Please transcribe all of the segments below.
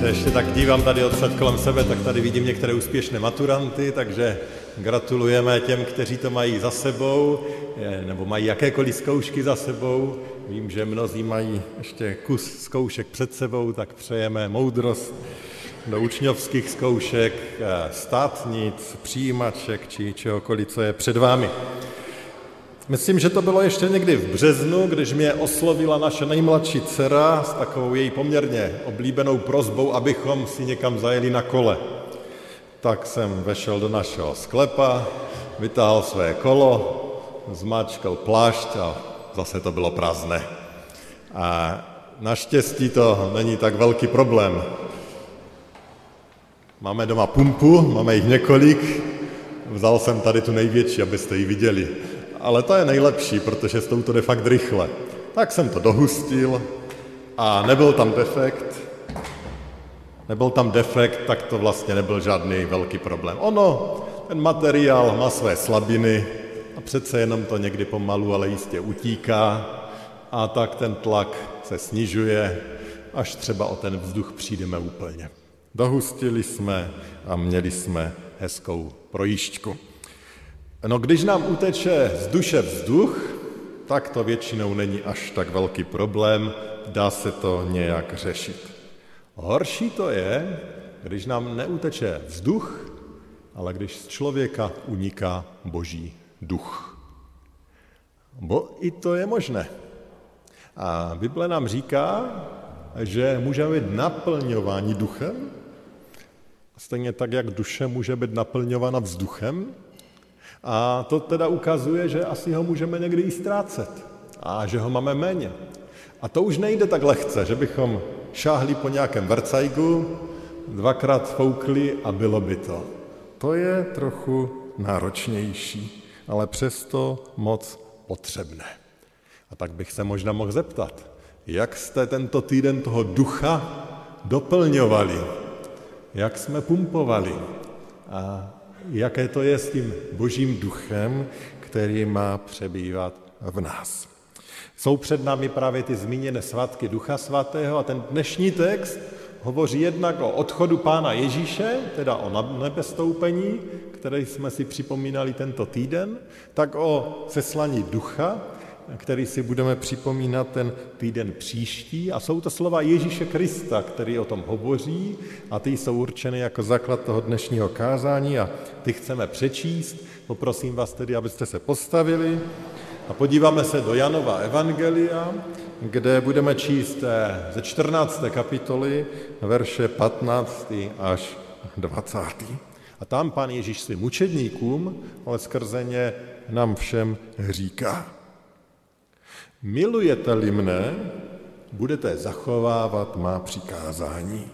Se ještě tak dívám tady odsaď kolem sebe, tak tady vidím některé úspěšné maturanty, takže gratulujeme těm, kteří to mají za sebou, nebo mají jakékoliv zkoušky za sebou. Vím, že mnozí mají ještě kus zkoušek před sebou, tak přejeme moudrost do učňovských zkoušek, státnic, přijímaček či čehokoliv, co je před vámi. Myslím, že to bylo ještě někdy v březnu, když mě oslovila naše nejmladší dcera s takovou její poměrně oblíbenou prozbou, abychom si někam zajeli na kole. Tak jsem vešel do našeho sklepa, vytáhl své kolo, zmáčkal plášť a zase to bylo prázdné. A naštěstí to není tak velký problém. Máme doma pumpu, máme jich několik, vzal jsem tady tu největší, abyste ji viděli ale to je nejlepší, protože s touto jde fakt rychle. Tak jsem to dohustil a nebyl tam defekt. Nebyl tam defekt, tak to vlastně nebyl žádný velký problém. Ono, ten materiál má své slabiny a přece jenom to někdy pomalu, ale jistě utíká a tak ten tlak se snižuje, až třeba o ten vzduch přijdeme úplně. Dohustili jsme a měli jsme hezkou projížďku. No když nám uteče z duše vzduch, tak to většinou není až tak velký problém, dá se to nějak řešit. Horší to je, když nám neuteče vzduch, ale když z člověka uniká boží duch. Bo i to je možné. A Bible nám říká, že můžeme být naplňováni duchem, stejně tak, jak duše může být naplňována vzduchem, a to teda ukazuje, že asi ho můžeme někdy i ztrácet a že ho máme méně. A to už nejde tak lehce, že bychom šáhli po nějakém vercajgu, dvakrát foukli a bylo by to. To je trochu náročnější, ale přesto moc potřebné. A tak bych se možná mohl zeptat, jak jste tento týden toho ducha doplňovali, jak jsme pumpovali a jaké to je s tím božím duchem, který má přebývat v nás. Jsou před námi právě ty zmíněné svatky Ducha Svatého a ten dnešní text hovoří jednak o odchodu Pána Ježíše, teda o nebestoupení, které jsme si připomínali tento týden, tak o seslaní ducha, který si budeme připomínat ten týden příští. A jsou to slova Ježíše Krista, který o tom hovoří a ty jsou určeny jako základ toho dnešního kázání a ty chceme přečíst. Poprosím vás tedy, abyste se postavili a podíváme se do Janova Evangelia, kde budeme číst eh, ze 14. kapitoly verše 15. až 20. A tam pán Ježíš svým učedníkům, ale skrze ně nám všem říká. Milujete-li mne, budete zachovávat má přikázání.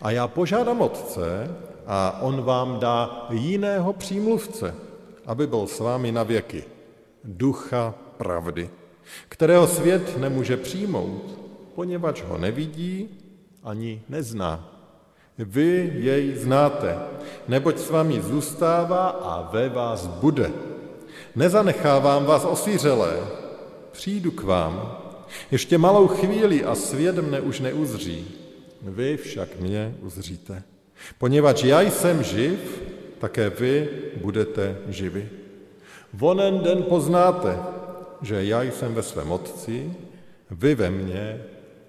A já požádám Otce a on vám dá jiného přímluvce, aby byl s vámi na věky. Ducha pravdy, kterého svět nemůže přijmout, poněvadž ho nevidí ani nezná. Vy jej znáte, neboť s vámi zůstává a ve vás bude. Nezanechávám vás osířelé, přijdu k vám, ještě malou chvíli a svět mne už neuzří, vy však mě uzříte. Poněvadž já jsem živ, také vy budete živi. Vonen den poznáte, že já jsem ve svém Otci, vy ve mně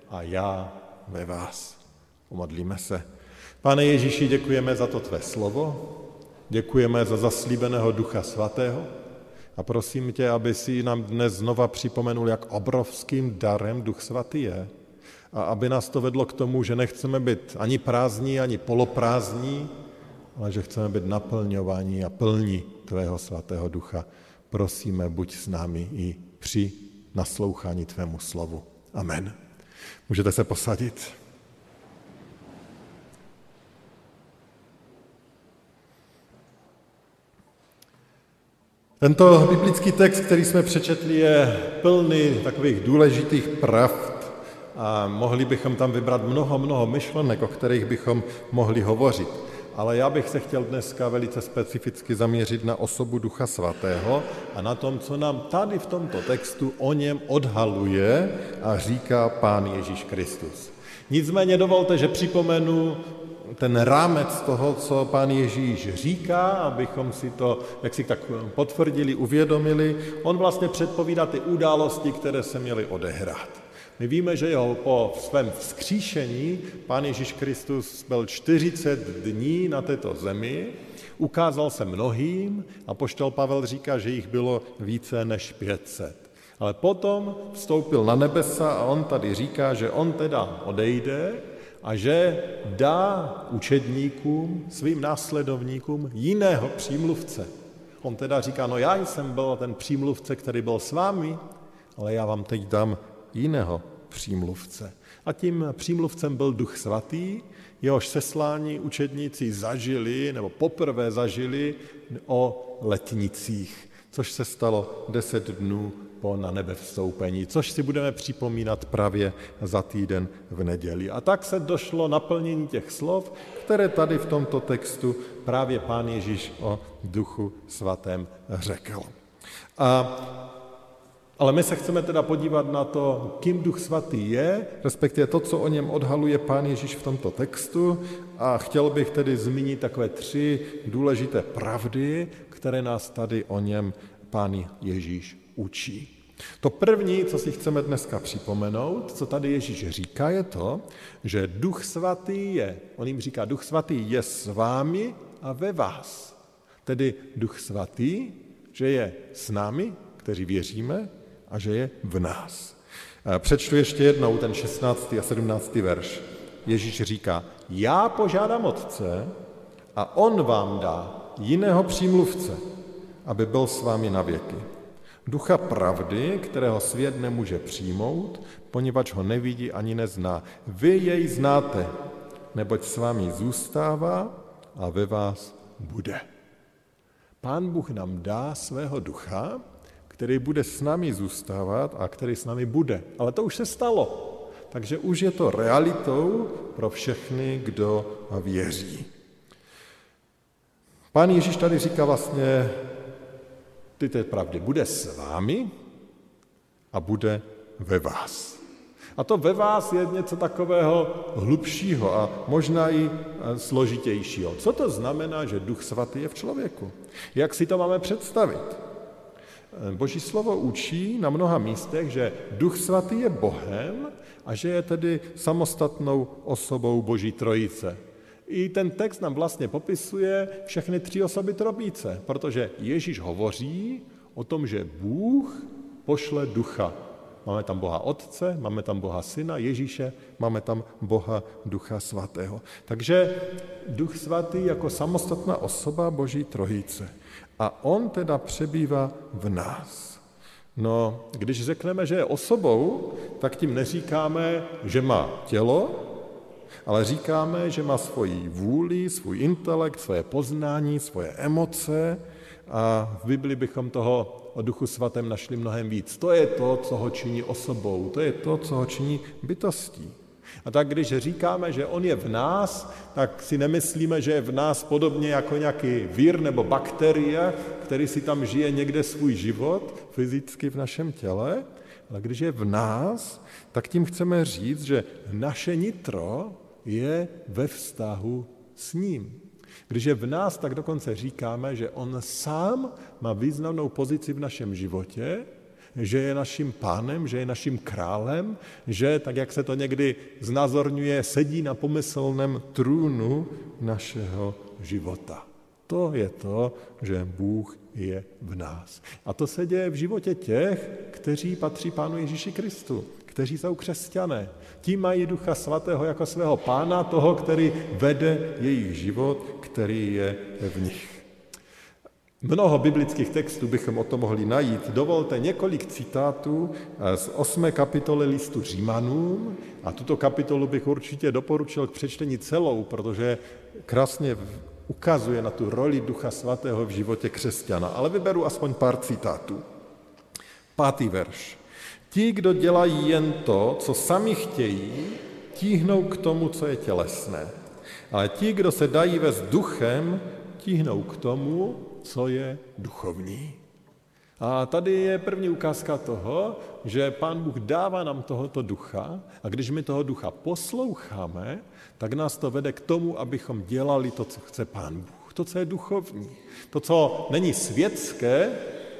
a já ve vás. Pomodlíme se. Pane Ježíši, děkujeme za to tvé slovo, děkujeme za zaslíbeného Ducha Svatého, a prosím tě, aby si nám dnes znova připomenul, jak obrovským darem Duch Svatý je. A aby nás to vedlo k tomu, že nechceme být ani prázdní, ani poloprázdní, ale že chceme být naplňováni a plní tvého svatého ducha. Prosíme, buď s námi i při naslouchání tvému slovu. Amen. Můžete se posadit. Tento biblický text, který jsme přečetli, je plný takových důležitých pravd a mohli bychom tam vybrat mnoho, mnoho myšlenek, o kterých bychom mohli hovořit. Ale já bych se chtěl dneska velice specificky zaměřit na osobu Ducha Svatého a na tom, co nám tady v tomto textu o něm odhaluje a říká Pán Ježíš Kristus. Nicméně dovolte, že připomenu ten rámec toho, co pán Ježíš říká, abychom si to, jak si tak potvrdili, uvědomili, on vlastně předpovídá ty události, které se měly odehrát. My víme, že jeho po svém vzkříšení pán Ježíš Kristus byl 40 dní na této zemi, ukázal se mnohým a poštol Pavel říká, že jich bylo více než 500. Ale potom vstoupil na nebesa a on tady říká, že on teda odejde a že dá učedníkům, svým následovníkům jiného přímluvce. On teda říká, no já jsem byl ten přímluvce, který byl s vámi, ale já vám teď dám jiného přímluvce. A tím přímluvcem byl Duch Svatý, jehož seslání učedníci zažili, nebo poprvé zažili o letnicích, což se stalo deset dnů po na nebe vstoupení, což si budeme připomínat právě za týden v neděli. A tak se došlo naplnění těch slov, které tady v tomto textu právě pán Ježíš o duchu svatém řekl. A ale my se chceme teda podívat na to, kým Duch Svatý je, respektive to, co o něm odhaluje Pán Ježíš v tomto textu. A chtěl bych tedy zmínit takové tři důležité pravdy, které nás tady o něm Pán Ježíš učí. To první, co si chceme dneska připomenout, co tady Ježíš říká, je to, že Duch Svatý je, on jim říká, Duch Svatý je s vámi a ve vás. Tedy Duch Svatý, že je s námi, kteří věříme, a že je v nás. Přečtu ještě jednou ten 16. a 17. verš. Ježíš říká, já požádám Otce a On vám dá jiného přímluvce, aby byl s vámi na věky. Ducha pravdy, kterého svět nemůže přijmout, poněvadž ho nevidí ani nezná. Vy jej znáte, neboť s vámi zůstává a ve vás bude. Pán Bůh nám dá svého ducha, který bude s námi zůstávat a který s námi bude. Ale to už se stalo. Takže už je to realitou pro všechny, kdo věří. Pán Ježíš tady říká vlastně té pravdy. Bude s vámi a bude ve vás. A to ve vás je něco takového hlubšího a možná i složitějšího. Co to znamená, že Duch Svatý je v člověku? Jak si to máme představit? Boží slovo učí na mnoha místech, že Duch Svatý je Bohem a že je tedy samostatnou osobou Boží trojice. I ten text nám vlastně popisuje všechny tři osoby trobíce, protože Ježíš hovoří o tom, že Bůh pošle ducha. Máme tam Boha Otce, máme tam Boha Syna, Ježíše, máme tam Boha Ducha Svatého. Takže Duch Svatý jako samostatná osoba Boží trojice. A on teda přebývá v nás. No, když řekneme, že je osobou, tak tím neříkáme, že má tělo, ale říkáme, že má svoji vůli, svůj intelekt, svoje poznání, svoje emoce a v Bibli bychom toho o Duchu Svatém našli mnohem víc. To je to, co ho činí osobou, to je to, co ho činí bytostí. A tak když říkáme, že on je v nás, tak si nemyslíme, že je v nás podobně jako nějaký vír nebo bakterie, který si tam žije někde svůj život fyzicky v našem těle, ale když je v nás, tak tím chceme říct, že naše nitro je ve vztahu s ním. Když je v nás, tak dokonce říkáme, že on sám má významnou pozici v našem životě, že je naším pánem, že je naším králem, že, tak jak se to někdy znázorňuje, sedí na pomyslném trůnu našeho života. To je to, že Bůh je v nás. A to se děje v životě těch, kteří patří Pánu Ježíši Kristu kteří jsou křesťané. Ti mají Ducha Svatého jako svého pána, toho, který vede jejich život, který je v nich. Mnoho biblických textů bychom o tom mohli najít. Dovolte několik citátů z 8. kapitoly listu Římanům a tuto kapitolu bych určitě doporučil k přečtení celou, protože krásně ukazuje na tu roli Ducha Svatého v životě křesťana. Ale vyberu aspoň pár citátů. Pátý verš. Ti, kdo dělají jen to, co sami chtějí, tíhnou k tomu, co je tělesné. Ale ti, kdo se dají vést duchem, tíhnou k tomu, co je duchovní. A tady je první ukázka toho, že Pán Bůh dává nám tohoto ducha a když my toho ducha posloucháme, tak nás to vede k tomu, abychom dělali to, co chce Pán Bůh. To, co je duchovní. To, co není světské,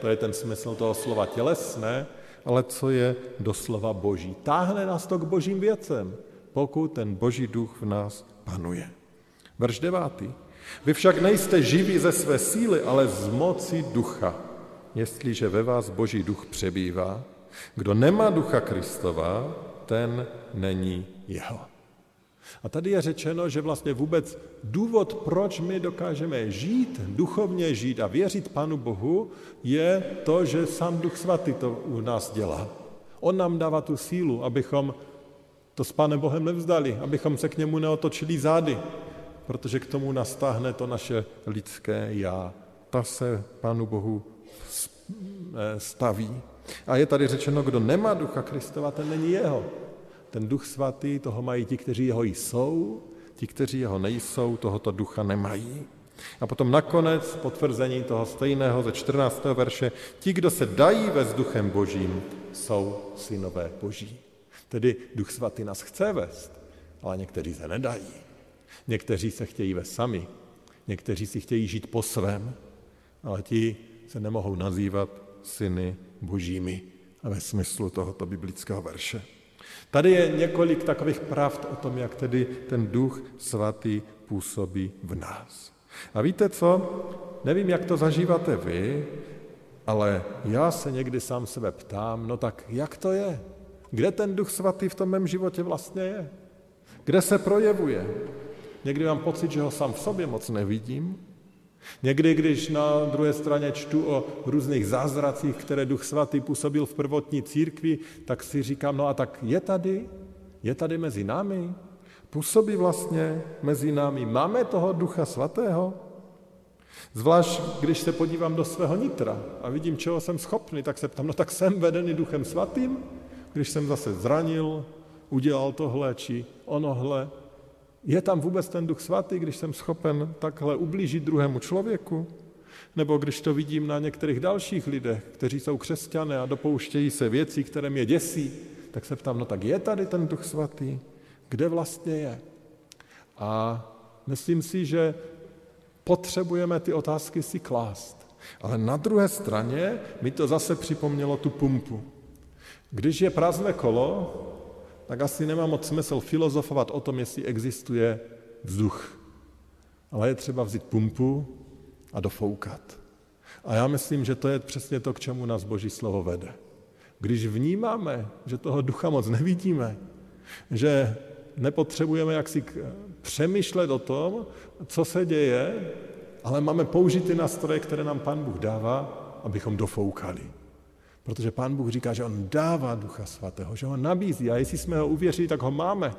to je ten smysl toho slova tělesné, ale co je doslova boží. Táhne nás to k božím věcem, pokud ten boží duch v nás panuje. Verš devátý. Vy však nejste živí ze své síly, ale z moci ducha, jestliže ve vás boží duch přebývá. Kdo nemá ducha Kristova, ten není jeho. A tady je řečeno, že vlastně vůbec důvod, proč my dokážeme žít, duchovně žít a věřit Pánu Bohu, je to, že sám Duch Svatý to u nás dělá. On nám dává tu sílu, abychom to s Pánem Bohem nevzdali, abychom se k němu neotočili zády, protože k tomu nastáhne to naše lidské já. Ta se Pánu Bohu staví. A je tady řečeno, kdo nemá ducha Kristova, ten není jeho. Ten duch svatý, toho mají ti, kteří jeho jsou, ti, kteří jeho nejsou, tohoto ducha nemají. A potom nakonec potvrzení toho stejného ze 14. verše, ti, kdo se dají ve duchem božím, jsou synové boží. Tedy duch svatý nás chce vést, ale někteří se nedají. Někteří se chtějí vést sami, někteří si chtějí žít po svém, ale ti se nemohou nazývat syny božími a ve smyslu tohoto biblického verše. Tady je několik takových pravd o tom, jak tedy ten duch svatý působí v nás. A víte co? Nevím, jak to zažíváte vy, ale já se někdy sám sebe ptám, no tak jak to je? Kde ten duch svatý v tom mém životě vlastně je? Kde se projevuje? Někdy mám pocit, že ho sám v sobě moc nevidím, Někdy, když na druhé straně čtu o různých zázracích, které Duch Svatý působil v prvotní církvi, tak si říkám, no a tak je tady? Je tady mezi námi? Působí vlastně mezi námi? Máme toho Ducha Svatého? Zvlášť, když se podívám do svého nitra a vidím, čeho jsem schopný, tak se ptám, no tak jsem vedený Duchem Svatým? Když jsem zase zranil, udělal tohle či onohle, je tam vůbec ten duch svatý, když jsem schopen takhle ublížit druhému člověku? Nebo když to vidím na některých dalších lidech, kteří jsou křesťané a dopouštějí se věcí, které mě děsí, tak se ptám, no tak je tady ten duch svatý? Kde vlastně je? A myslím si, že potřebujeme ty otázky si klást. Ale na druhé straně mi to zase připomnělo tu pumpu. Když je prázdné kolo, tak asi nemá moc smysl filozofovat o tom, jestli existuje vzduch. Ale je třeba vzít pumpu a dofoukat. A já myslím, že to je přesně to, k čemu nás Boží slovo vede. Když vnímáme, že toho ducha moc nevidíme, že nepotřebujeme jaksi přemýšlet o tom, co se děje, ale máme použít ty nástroje, které nám Pan Bůh dává, abychom dofoukali. Protože pán Bůh říká, že on dává ducha svatého, že ho nabízí a jestli jsme ho uvěřili, tak ho máme.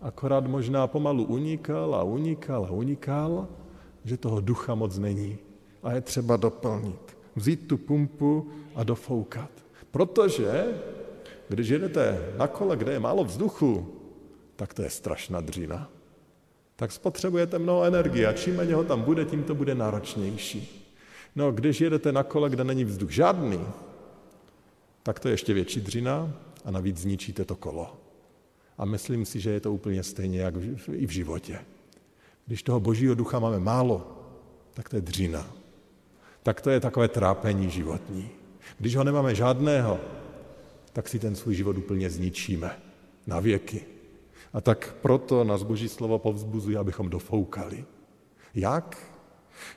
Akorát možná pomalu unikal a unikal a unikal, že toho ducha moc není. A je třeba doplnit. Vzít tu pumpu a dofoukat. Protože když jedete na kole, kde je málo vzduchu, tak to je strašná dřina. Tak spotřebujete mnoho energie a čím méně ho tam bude, tím to bude náročnější. No, když jedete na kole, kde není vzduch žádný, tak to je ještě větší dřina a navíc zničíte to kolo. A myslím si, že je to úplně stejně jak i v životě. Když toho božího ducha máme málo, tak to je dřina. Tak to je takové trápení životní. Když ho nemáme žádného, tak si ten svůj život úplně zničíme na věky. A tak proto nás Boží slovo povzbuzuje, abychom dofoukali. Jak?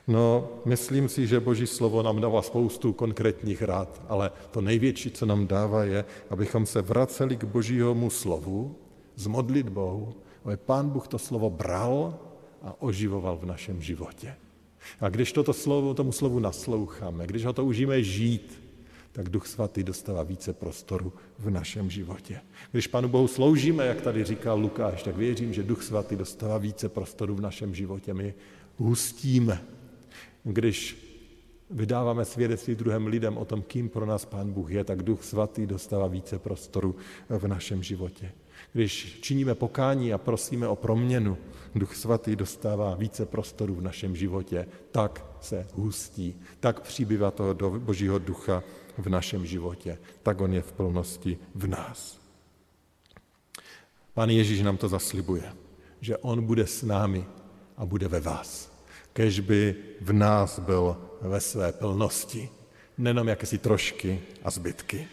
No, myslím si, že Boží slovo nám dává spoustu konkrétních rád, ale to největší, co nám dává, je, abychom se vraceli k Božímu slovu s modlitbou, aby Pán Bůh to slovo bral a oživoval v našem životě. A když toto slovo, tomu slovu nasloucháme, když ho toužíme žít, tak Duch Svatý dostává více prostoru v našem životě. Když Panu Bohu sloužíme, jak tady říkal Lukáš, tak věřím, že Duch Svatý dostává více prostoru v našem životě. My hustíme, když vydáváme svědectví druhým lidem o tom, kým pro nás Pán Bůh je, tak Duch Svatý dostává více prostoru v našem životě. Když činíme pokání a prosíme o proměnu, Duch Svatý dostává více prostoru v našem životě, tak se hustí, tak přibývá toho Božího ducha v našem životě, tak on je v plnosti v nás. Pán Ježíš nám to zaslibuje, že on bude s námi a bude ve vás. Kež by v nás byl ve své plnosti, nenom jakési trošky a zbytky.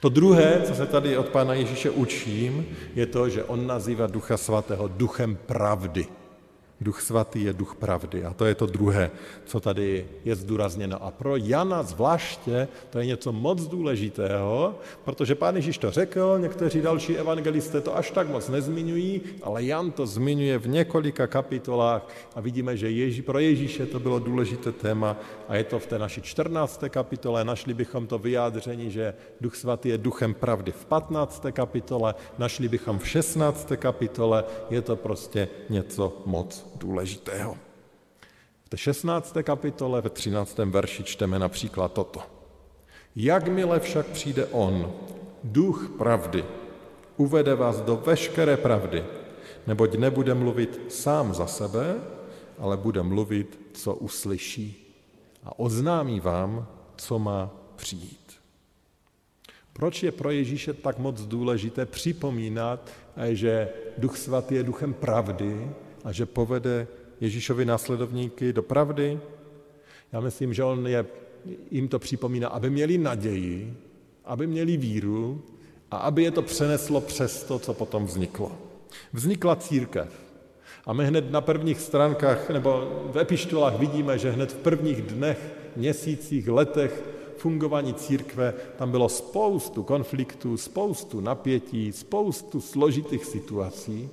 To druhé, co se tady od Pána Ježíše učím, je to, že on nazývá Ducha Svatého duchem pravdy. Duch svatý je duch pravdy a to je to druhé, co tady je zdůrazněno. A pro Jana zvláště to je něco moc důležitého, protože pán Ježíš to řekl, někteří další evangelisté to až tak moc nezmiňují, ale Jan to zmiňuje v několika kapitolách a vidíme, že Ježí, pro Ježíše to bylo důležité téma a je to v té naší 14. kapitole. Našli bychom to vyjádření, že duch svatý je duchem pravdy v 15. kapitole, našli bychom v 16. kapitole, je to prostě něco moc důležitého. V té 16. kapitole ve 13. verši čteme například toto. Jakmile však přijde On, duch pravdy, uvede vás do veškeré pravdy, neboť nebude mluvit sám za sebe, ale bude mluvit, co uslyší a oznámí vám, co má přijít. Proč je pro Ježíše tak moc důležité připomínat, že Duch Svatý je duchem pravdy a že povede Ježíšovi následovníky do pravdy. Já myslím, že on je, jim to připomíná, aby měli naději, aby měli víru a aby je to přeneslo přes to, co potom vzniklo. Vznikla církev. A my hned na prvních stránkách nebo v epištolách vidíme, že hned v prvních dnech, měsících, letech fungování církve tam bylo spoustu konfliktů, spoustu napětí, spoustu složitých situací.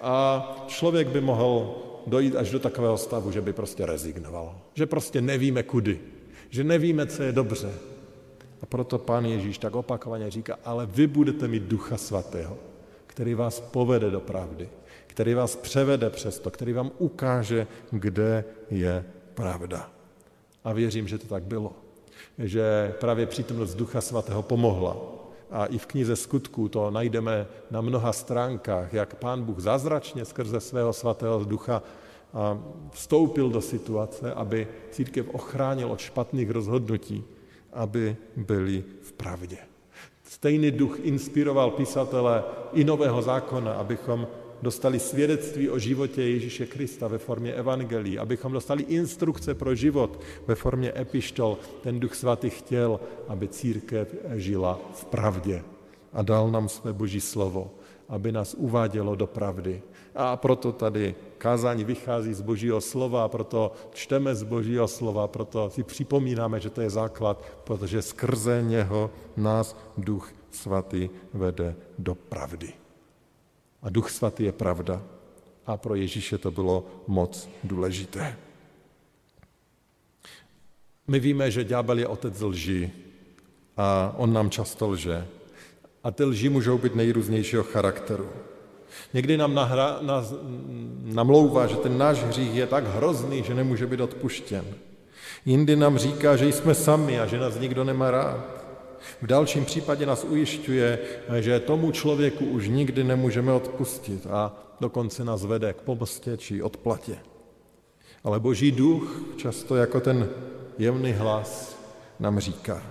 A člověk by mohl dojít až do takového stavu, že by prostě rezignoval. Že prostě nevíme kudy. Že nevíme, co je dobře. A proto pán Ježíš tak opakovaně říká, ale vy budete mít ducha svatého, který vás povede do pravdy, který vás převede přes to, který vám ukáže, kde je pravda. A věřím, že to tak bylo. Že právě přítomnost ducha svatého pomohla a i v knize skutků to najdeme na mnoha stránkách, jak pán Bůh zázračně skrze svého svatého ducha vstoupil do situace, aby církev ochránil od špatných rozhodnutí, aby byli v pravdě. Stejný duch inspiroval písatele i Nového zákona, abychom dostali svědectví o životě Ježíše Krista ve formě evangelií, abychom dostali instrukce pro život ve formě epištol. Ten Duch Svatý chtěl, aby církev žila v pravdě a dal nám své boží slovo, aby nás uvádělo do pravdy. A proto tady kázání vychází z božího slova, proto čteme z božího slova, proto si připomínáme, že to je základ, protože skrze něho nás Duch Svatý vede do pravdy. A Duch Svatý je pravda. A pro Ježíše to bylo moc důležité. My víme, že ďábel je otec lži a on nám často lže. A ty lži můžou být nejrůznějšího charakteru. Někdy nám nahra, na, namlouvá, že ten náš hřích je tak hrozný, že nemůže být odpuštěn. Jindy nám říká, že jsme sami a že nás nikdo nemá rád. V dalším případě nás ujišťuje, že tomu člověku už nikdy nemůžeme odpustit a dokonce nás vede k pomstě či odplatě. Ale Boží duch, často jako ten jemný hlas, nám říká,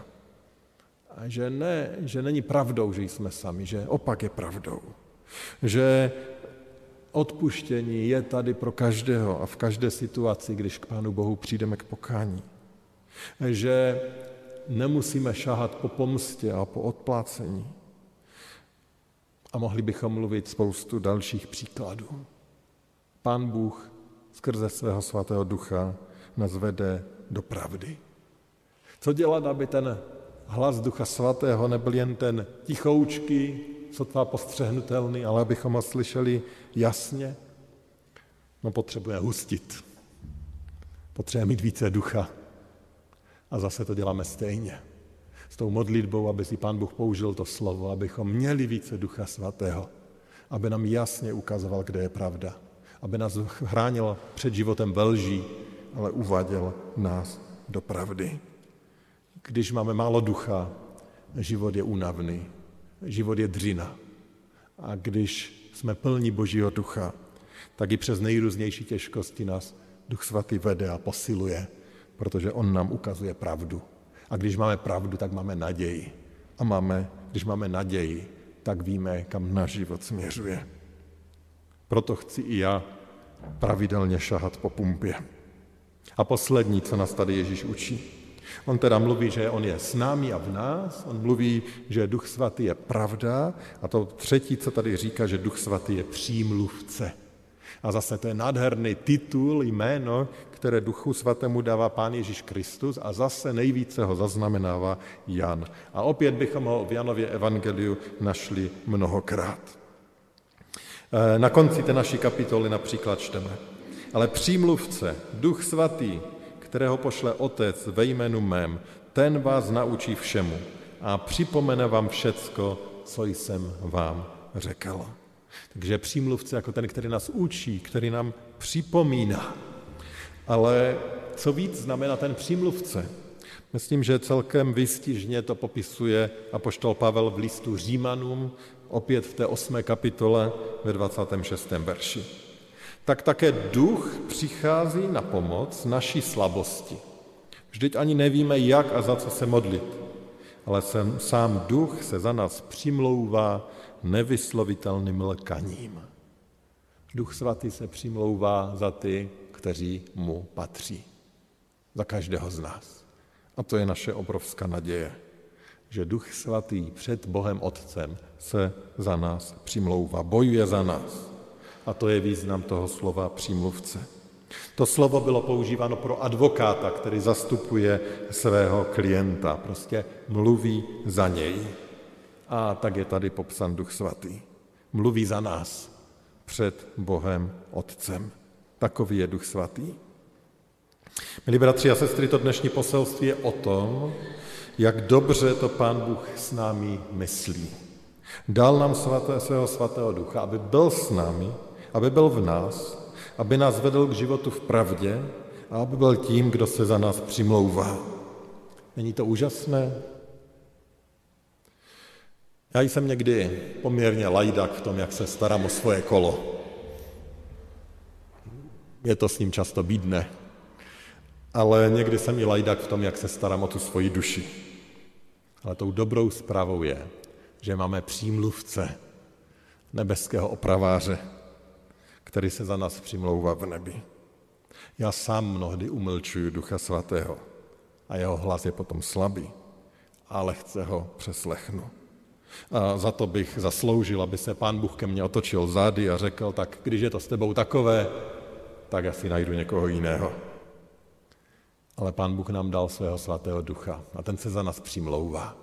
že, ne, že není pravdou, že jsme sami, že opak je pravdou. Že odpuštění je tady pro každého a v každé situaci, když k Pánu Bohu přijdeme k pokání. Že nemusíme šahat po pomstě a po odplácení. A mohli bychom mluvit spoustu dalších příkladů. Pán Bůh skrze svého svatého ducha nás vede do pravdy. Co dělat, aby ten hlas ducha svatého nebyl jen ten tichoučky, sotva postřehnutelný, ale abychom ho slyšeli jasně? No potřebuje hustit. Potřebuje mít více ducha. A zase to děláme stejně. S tou modlitbou, aby si Pán Bůh použil to slovo, abychom měli více Ducha Svatého, aby nám jasně ukazoval, kde je pravda. aby nás chránil před životem ve lží, ale uváděl nás do pravdy. Když máme málo ducha, život je únavný, život je dřina. A když jsme plní Božího ducha, tak i přes nejrůznější těžkosti nás Duch Svatý vede a posiluje, protože On nám ukazuje pravdu. A když máme pravdu, tak máme naději. A máme, když máme naději, tak víme, kam náš život směřuje. Proto chci i já pravidelně šahat po pumpě. A poslední, co nás tady Ježíš učí. On teda mluví, že on je s námi a v nás, on mluví, že Duch Svatý je pravda a to třetí, co tady říká, že Duch Svatý je přímluvce. A zase to je nádherný titul, jméno, které Duchu Svatému dává Pán Ježíš Kristus a zase nejvíce ho zaznamenává Jan. A opět bychom ho v Janově evangeliu našli mnohokrát. E, na konci té naší kapitoly například čteme. Ale přímluvce, Duch Svatý, kterého pošle Otec ve jménu mém, ten vás naučí všemu a připomene vám všecko, co jsem vám řekl. Takže přímluvce jako ten, který nás učí, který nám připomíná. Ale co víc znamená ten přímluvce? Myslím, že celkem vystižně to popisuje apoštol Pavel v listu Římanům, opět v té osmé kapitole ve 26. verši. Tak také duch přichází na pomoc naší slabosti. Vždyť ani nevíme, jak a za co se modlit, ale sem, sám duch se za nás přimlouvá nevyslovitelným lkaním. Duch svatý se přimlouvá za ty, kteří mu patří. Za každého z nás. A to je naše obrovská naděje, že Duch Svatý před Bohem Otcem se za nás přimlouvá, bojuje za nás. A to je význam toho slova přímluvce. To slovo bylo používáno pro advokáta, který zastupuje svého klienta, prostě mluví za něj. A tak je tady popsan Duch Svatý. Mluví za nás před Bohem Otcem. Takový je Duch Svatý. Milí bratři a sestry, to dnešní poselství je o tom, jak dobře to Pán Bůh s námi myslí. Dal nám svaté, svého svatého ducha, aby byl s námi, aby byl v nás, aby nás vedl k životu v pravdě a aby byl tím, kdo se za nás přimlouvá. Není to úžasné? Já jsem někdy poměrně lajdak v tom, jak se starám o svoje kolo. Je to s ním často bídne, ale někdy jsem i lajdak v tom, jak se starám o tu svoji duši. Ale tou dobrou zprávou je, že máme přímluvce nebeského opraváře, který se za nás přimlouvá v nebi. Já sám mnohdy umlčuju Ducha Svatého a jeho hlas je potom slabý, ale chce ho přeslechnu. A za to bych zasloužil, aby se pán Bůh ke mně otočil zády a řekl, tak když je to s tebou takové, tak asi najdu někoho jiného. Ale pán Bůh nám dal svého svatého ducha a ten se za nás přimlouvá.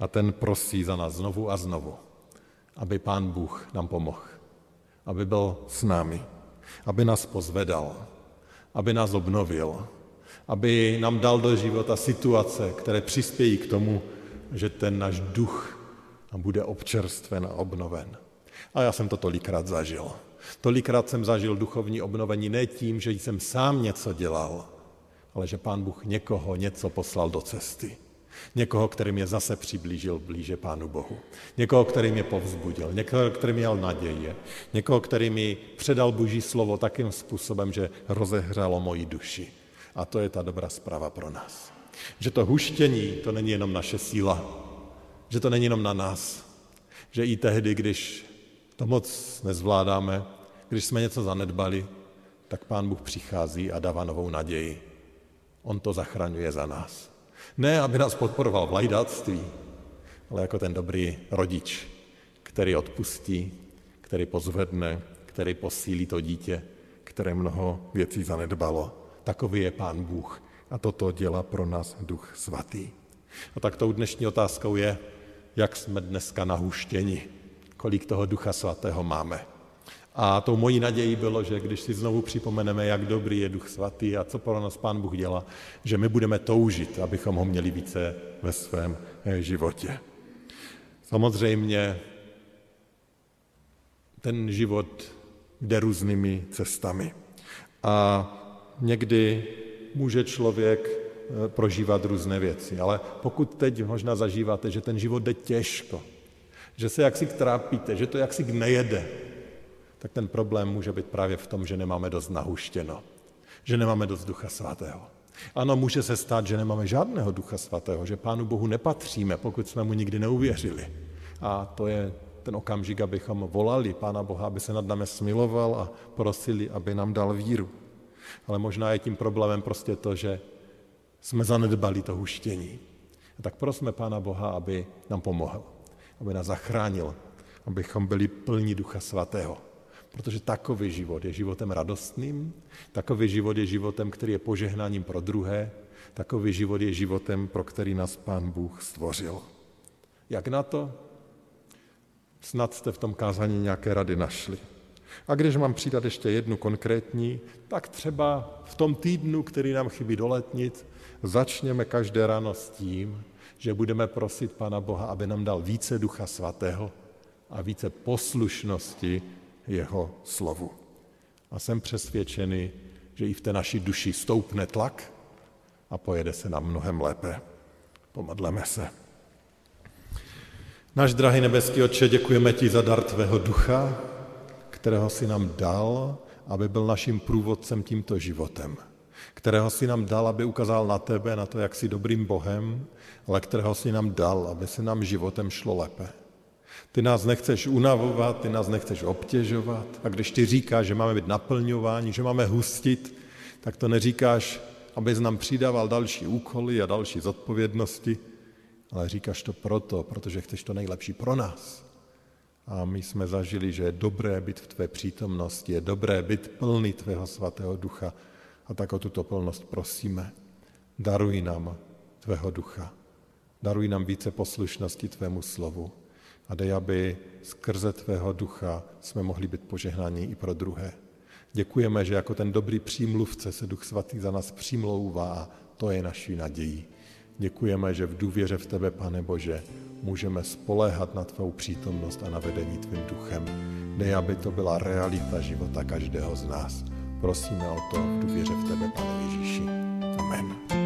A ten prosí za nás znovu a znovu, aby pán Bůh nám pomohl, aby byl s námi, aby nás pozvedal, aby nás obnovil, aby nám dal do života situace, které přispějí k tomu, že ten náš duch bude občerstven a obnoven. A já jsem to tolikrát zažil. Tolikrát jsem zažil duchovní obnovení ne tím, že jsem sám něco dělal, ale že pán Bůh někoho něco poslal do cesty. Někoho, který mě zase přiblížil blíže Pánu Bohu. Někoho, který mě povzbudil. Někoho, který měl naděje. Někoho, který mi předal Boží slovo takým způsobem, že rozehřálo moji duši. A to je ta dobrá zpráva pro nás. Že to huštění, to není jenom naše síla. Že to není jenom na nás. Že i tehdy, když to moc nezvládáme, když jsme něco zanedbali, tak Pán Bůh přichází a dává novou naději. On to zachraňuje za nás. Ne, aby nás podporoval v lajdáctví, ale jako ten dobrý rodič, který odpustí, který pozvedne, který posílí to dítě, které mnoho věcí zanedbalo. Takový je Pán Bůh a toto dělá pro nás Duch Svatý. A tak tou dnešní otázkou je, jak jsme dneska nahuštěni, kolik toho Ducha Svatého máme. A tou mojí nadějí bylo, že když si znovu připomeneme, jak dobrý je Duch Svatý a co pro nás Pán Bůh dělá, že my budeme toužit, abychom ho měli více ve svém eh, životě. Samozřejmě ten život jde různými cestami. A někdy může člověk eh, prožívat různé věci, ale pokud teď možná zažíváte, že ten život jde těžko, že se jaksi trápíte, že to jaksi nejede, tak ten problém může být právě v tom, že nemáme dost nahuštěno, že nemáme dost Ducha Svatého. Ano, může se stát, že nemáme žádného Ducha Svatého, že Pánu Bohu nepatříme, pokud jsme mu nikdy neuvěřili. A to je ten okamžik, abychom volali Pána Boha, aby se nad námi smiloval a prosili, aby nám dal víru. Ale možná je tím problémem prostě to, že jsme zanedbali to huštění. A tak prosme Pána Boha, aby nám pomohl, aby nás zachránil, abychom byli plní Ducha Svatého. Protože takový život je životem radostným, takový život je životem, který je požehnáním pro druhé, takový život je životem, pro který nás Pán Bůh stvořil. Jak na to? Snad jste v tom kázání nějaké rady našli. A když mám přidat ještě jednu konkrétní, tak třeba v tom týdnu, který nám chybí doletnit, začněme každé ráno s tím, že budeme prosit Pana Boha, aby nám dal více Ducha Svatého a více poslušnosti jeho slovu. A jsem přesvědčený, že i v té naší duši stoupne tlak a pojede se nám mnohem lépe. Pomodleme se. Náš drahý nebeský Otče, děkujeme ti za dar tvého ducha, kterého si nám dal, aby byl naším průvodcem tímto životem. Kterého si nám dal, aby ukázal na tebe, na to, jak jsi dobrým Bohem, ale kterého si nám dal, aby se nám životem šlo lépe. Ty nás nechceš unavovat, ty nás nechceš obtěžovat. A když ty říkáš, že máme být naplňováni, že máme hustit, tak to neříkáš, abys nám přidával další úkoly a další zodpovědnosti, ale říkáš to proto, protože chceš to nejlepší pro nás. A my jsme zažili, že je dobré být v tvé přítomnosti, je dobré být plný tvého svatého ducha. A tak o tuto plnost prosíme. Daruj nám tvého ducha. Daruj nám více poslušnosti tvému slovu a dej, aby skrze tvého ducha jsme mohli být požehnáni i pro druhé. Děkujeme, že jako ten dobrý přímluvce se Duch Svatý za nás přimlouvá a to je naší nadějí. Děkujeme, že v důvěře v tebe, Pane Bože, můžeme spoléhat na tvou přítomnost a na vedení tvým duchem. Dej, aby to byla realita života každého z nás. Prosíme o to v důvěře v tebe, Pane Ježíši. Amen.